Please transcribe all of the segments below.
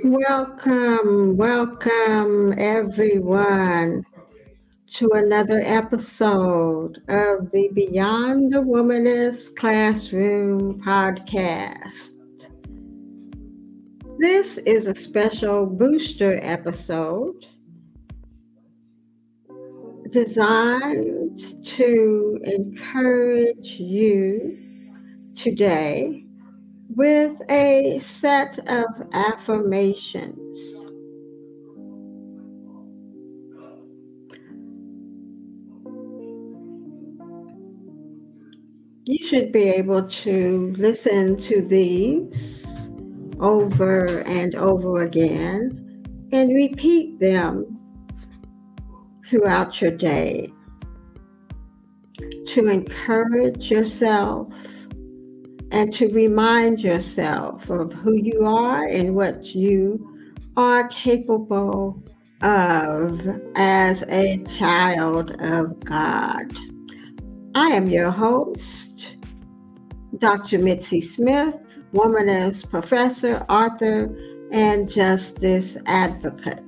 Welcome, welcome everyone to another episode of the Beyond the Womanist Classroom podcast. This is a special booster episode designed to encourage you today with a set of affirmations. You should be able to listen to these over and over again and repeat them throughout your day to encourage yourself and to remind yourself of who you are and what you are capable of as a child of God. I am your host, Dr. Mitzi Smith, womanist professor, author, and justice advocate.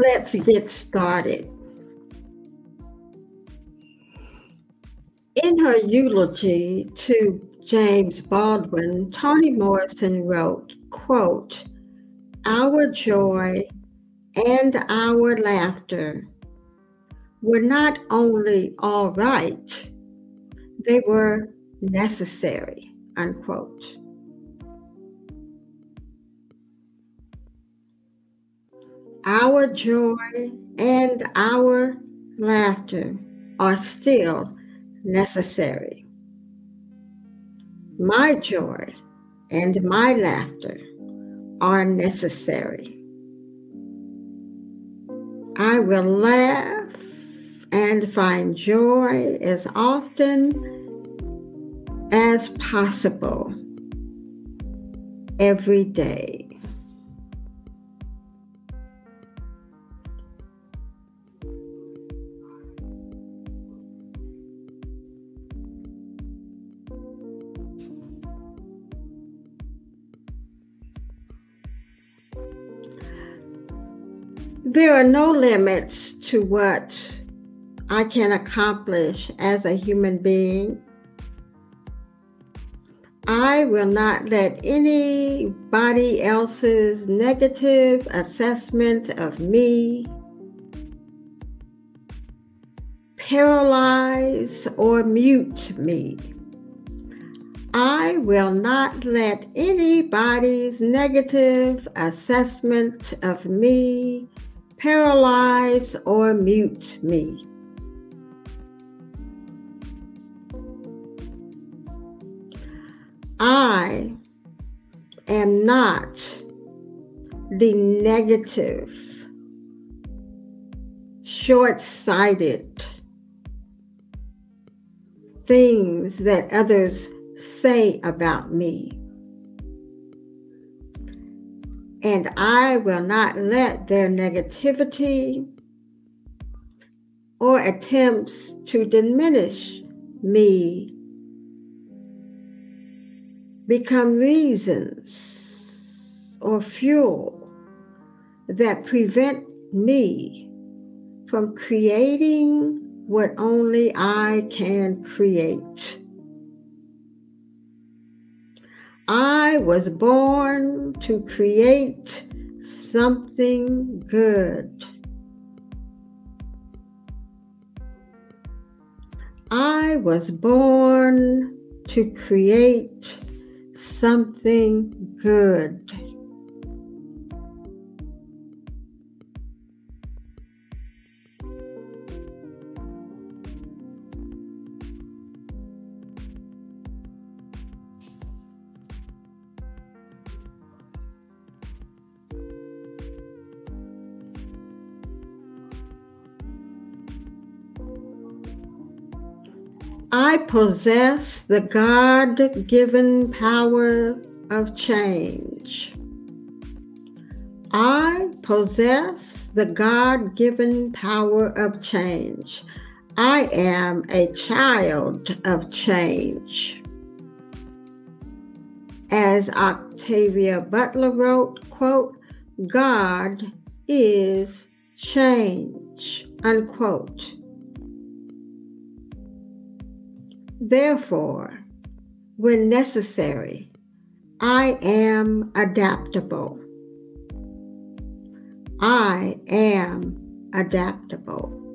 Let's get started. In her eulogy to James Baldwin, Toni Morrison wrote, quote, Our joy and our laughter were not only all right, they were necessary, unquote. Our joy and our laughter are still necessary. My joy and my laughter are necessary. I will laugh and find joy as often as possible every day. There are no limits to what I can accomplish as a human being. I will not let anybody else's negative assessment of me paralyze or mute me. I will not let anybody's negative assessment of me paralyze or mute me. I am not the negative, short sighted things that others say about me. And I will not let their negativity or attempts to diminish me become reasons or fuel that prevent me from creating what only I can create. I was born to create something good. I was born to create something good. I possess the God given power of change. I possess the God given power of change. I am a child of change. As Octavia Butler wrote, quote, God is change, unquote. Therefore, when necessary, I am adaptable. I am adaptable.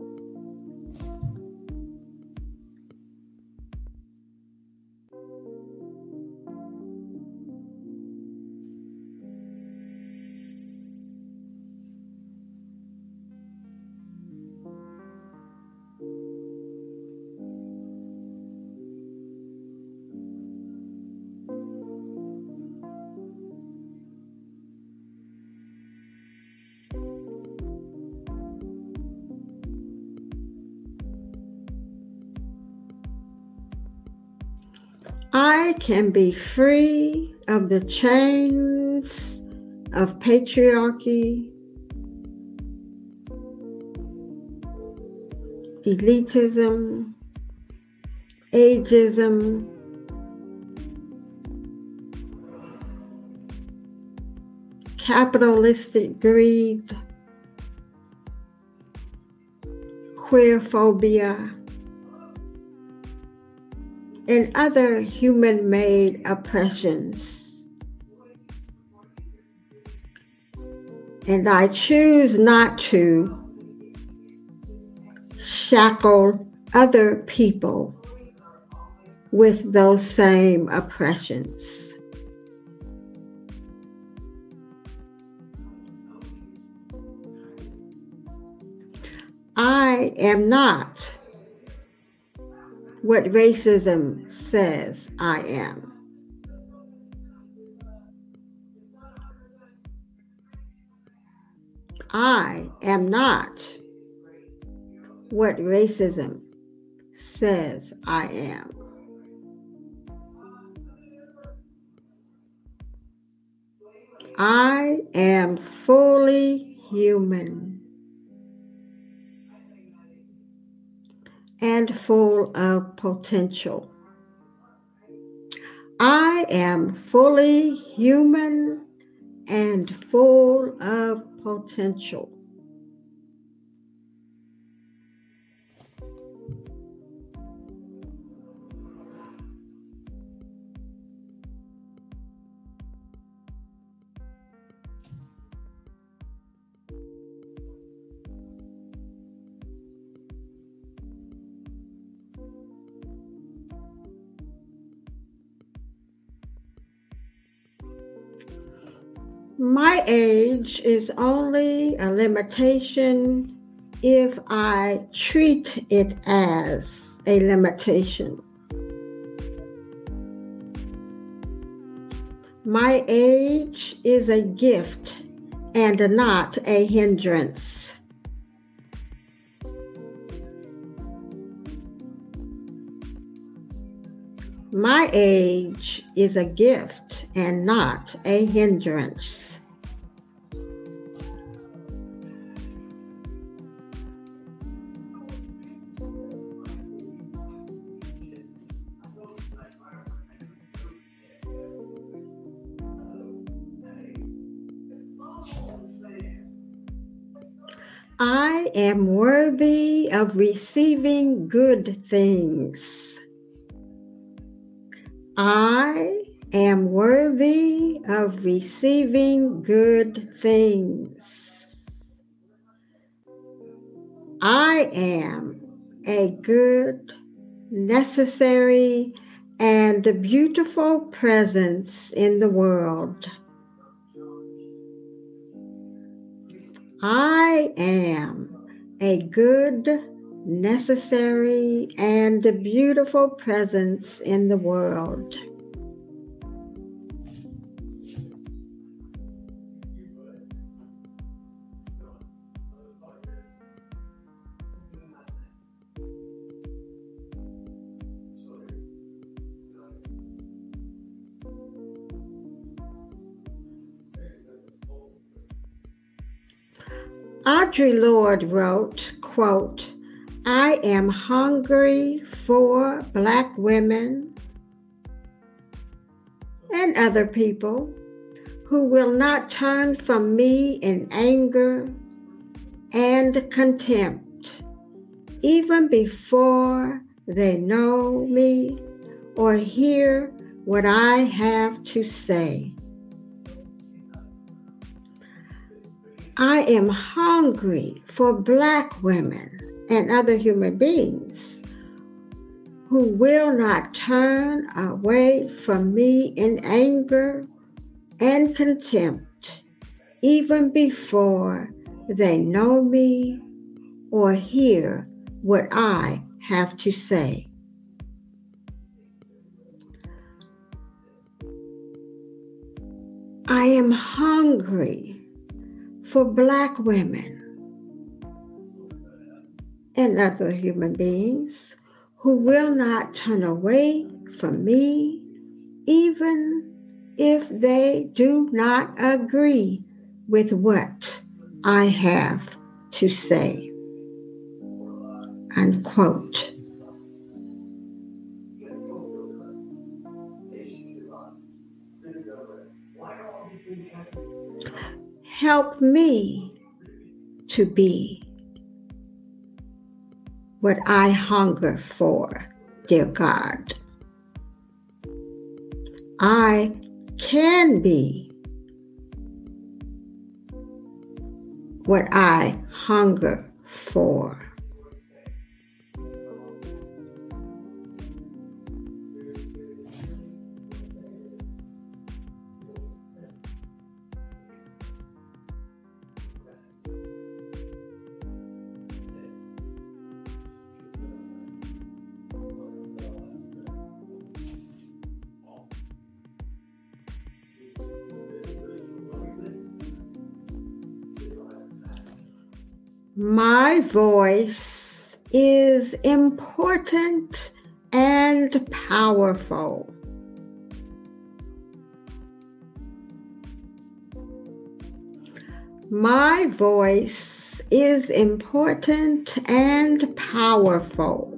I can be free of the chains of patriarchy, elitism, ageism, capitalistic greed, queer phobia and other human made oppressions. And I choose not to shackle other people with those same oppressions. I am not what racism says I am. I am not what racism says I am. I am fully human. And full of potential. I am fully human and full of potential. My age is only a limitation if I treat it as a limitation. My age is a gift and not a hindrance. My age is a gift and not a hindrance. I am worthy of receiving good things. I am worthy of receiving good things. I am a good, necessary, and beautiful presence in the world. I am a good, necessary, and beautiful presence in the world. Audre Lorde wrote, quote, I am hungry for Black women and other people who will not turn from me in anger and contempt, even before they know me or hear what I have to say. I am hungry for Black women and other human beings who will not turn away from me in anger and contempt, even before they know me or hear what I have to say. I am hungry for Black women and other human beings who will not turn away from me, even if they do not agree with what I have to say. Unquote. Help me to be what I hunger for, dear God. I can be what I hunger for. My voice is important and powerful. My voice is important and powerful.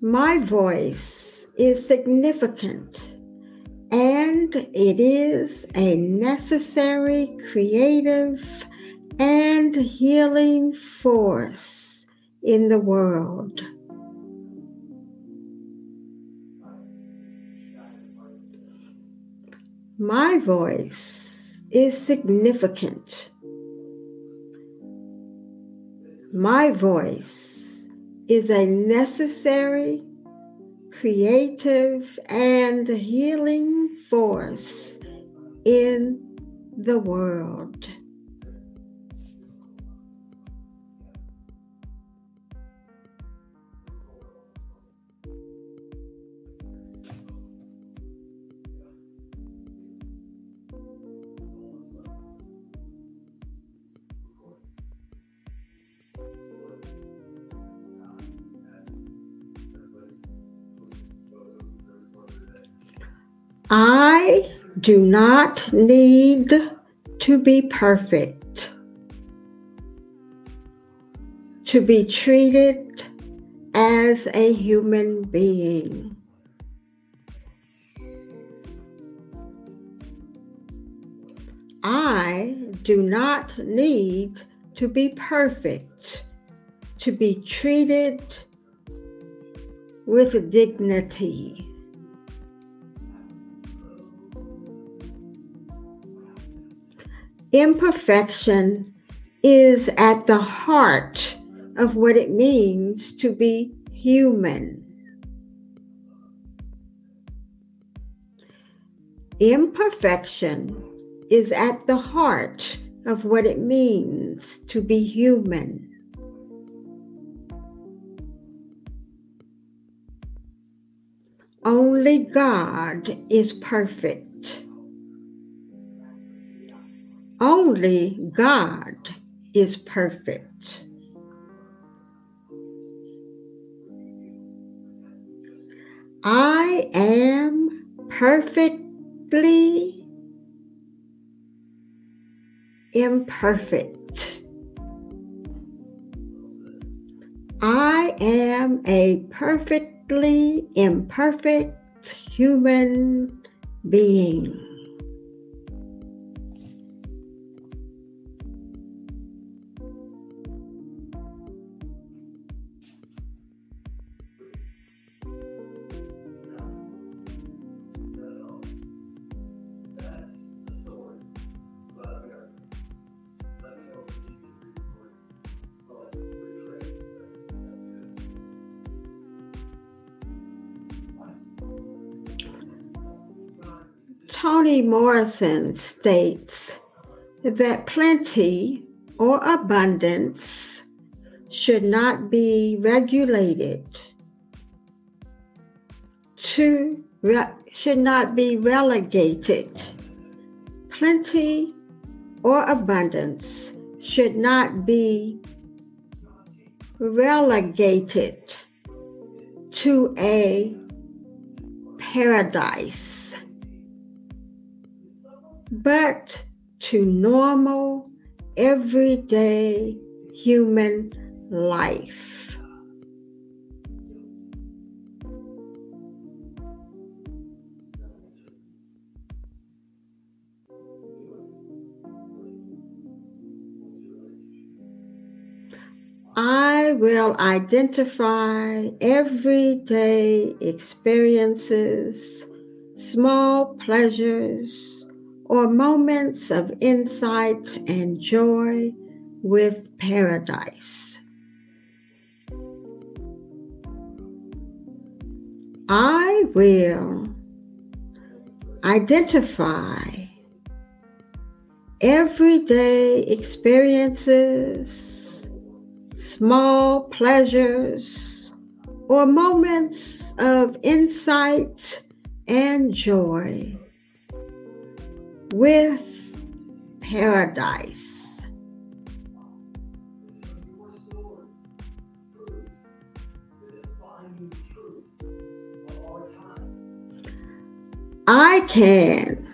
My voice is significant and it is a necessary creative and healing force in the world. My voice is significant. My voice is a necessary creative and healing force in the world. I do not need to be perfect to be treated as a human being. I do not need to be perfect to be treated with dignity. Imperfection is at the heart of what it means to be human. Imperfection is at the heart of what it means to be human. Only God is perfect. Only God is perfect. I am perfectly imperfect. I am a perfectly imperfect human being. Toni Morrison states that plenty or abundance should not be regulated to re- should not be relegated. Plenty or abundance should not be relegated to a paradise but to normal, everyday human life. I will identify everyday experiences, small pleasures, or moments of insight and joy with paradise. I will identify everyday experiences, small pleasures, or moments of insight and joy with paradise. I can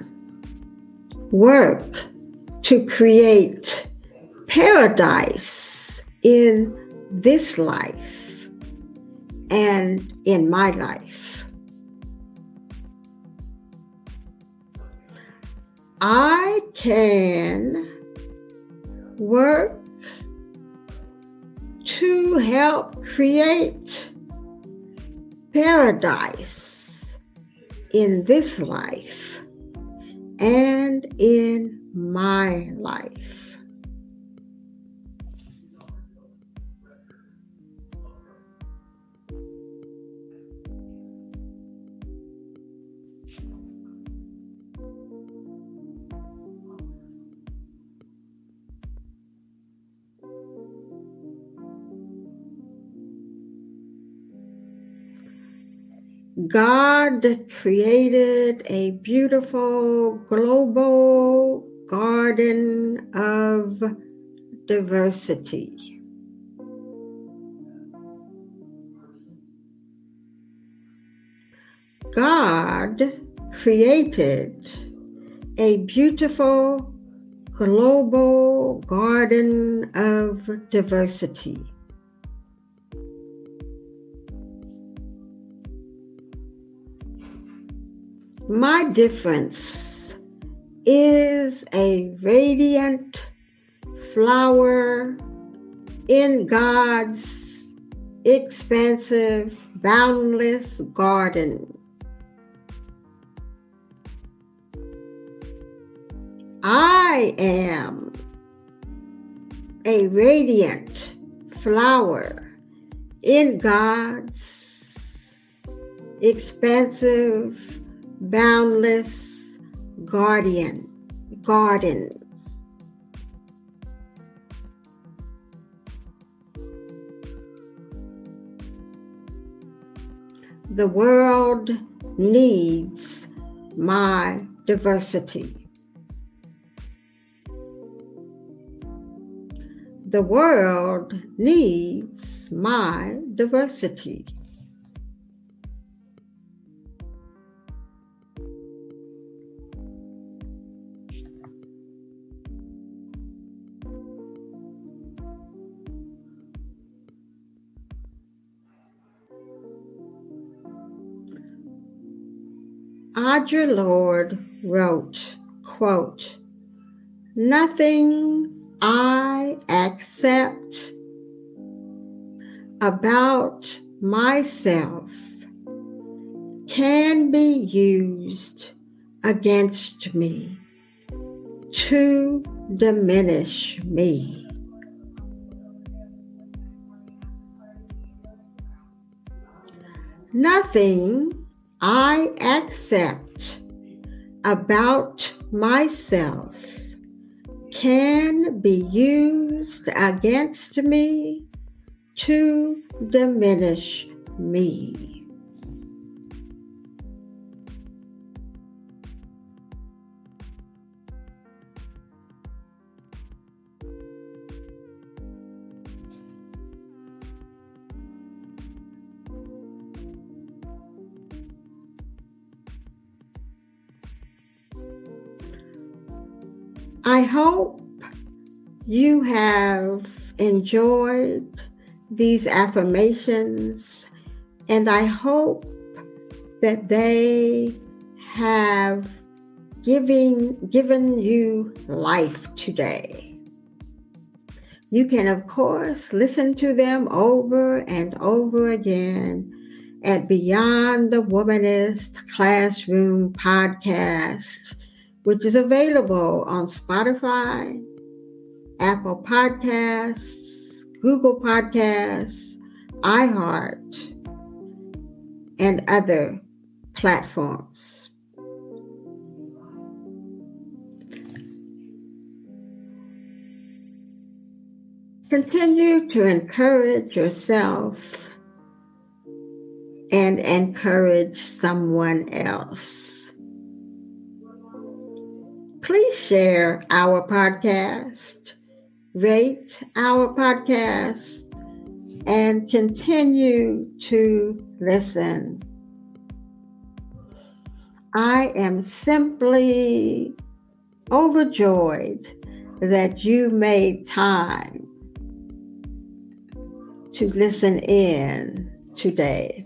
work to create paradise in this life and in my life. I can work to help create paradise in this life and in my life. God created a beautiful global garden of diversity. God created a beautiful global garden of diversity. My difference is a radiant flower in God's expansive, boundless garden. I am a radiant flower in God's expansive, boundless guardian, garden. The world needs my diversity. The world needs my diversity. Audre Lorde wrote, quote, Nothing I accept about myself can be used against me to diminish me. Nothing I accept about myself can be used against me to diminish me. I hope you have enjoyed these affirmations, and I hope that they have giving, given you life today. You can, of course, listen to them over and over again at Beyond the Womanist Classroom podcast which is available on Spotify, Apple Podcasts, Google Podcasts, iHeart, and other platforms. Continue to encourage yourself and encourage someone else please share our podcast, rate our podcast, and continue to listen. I am simply overjoyed that you made time to listen in today.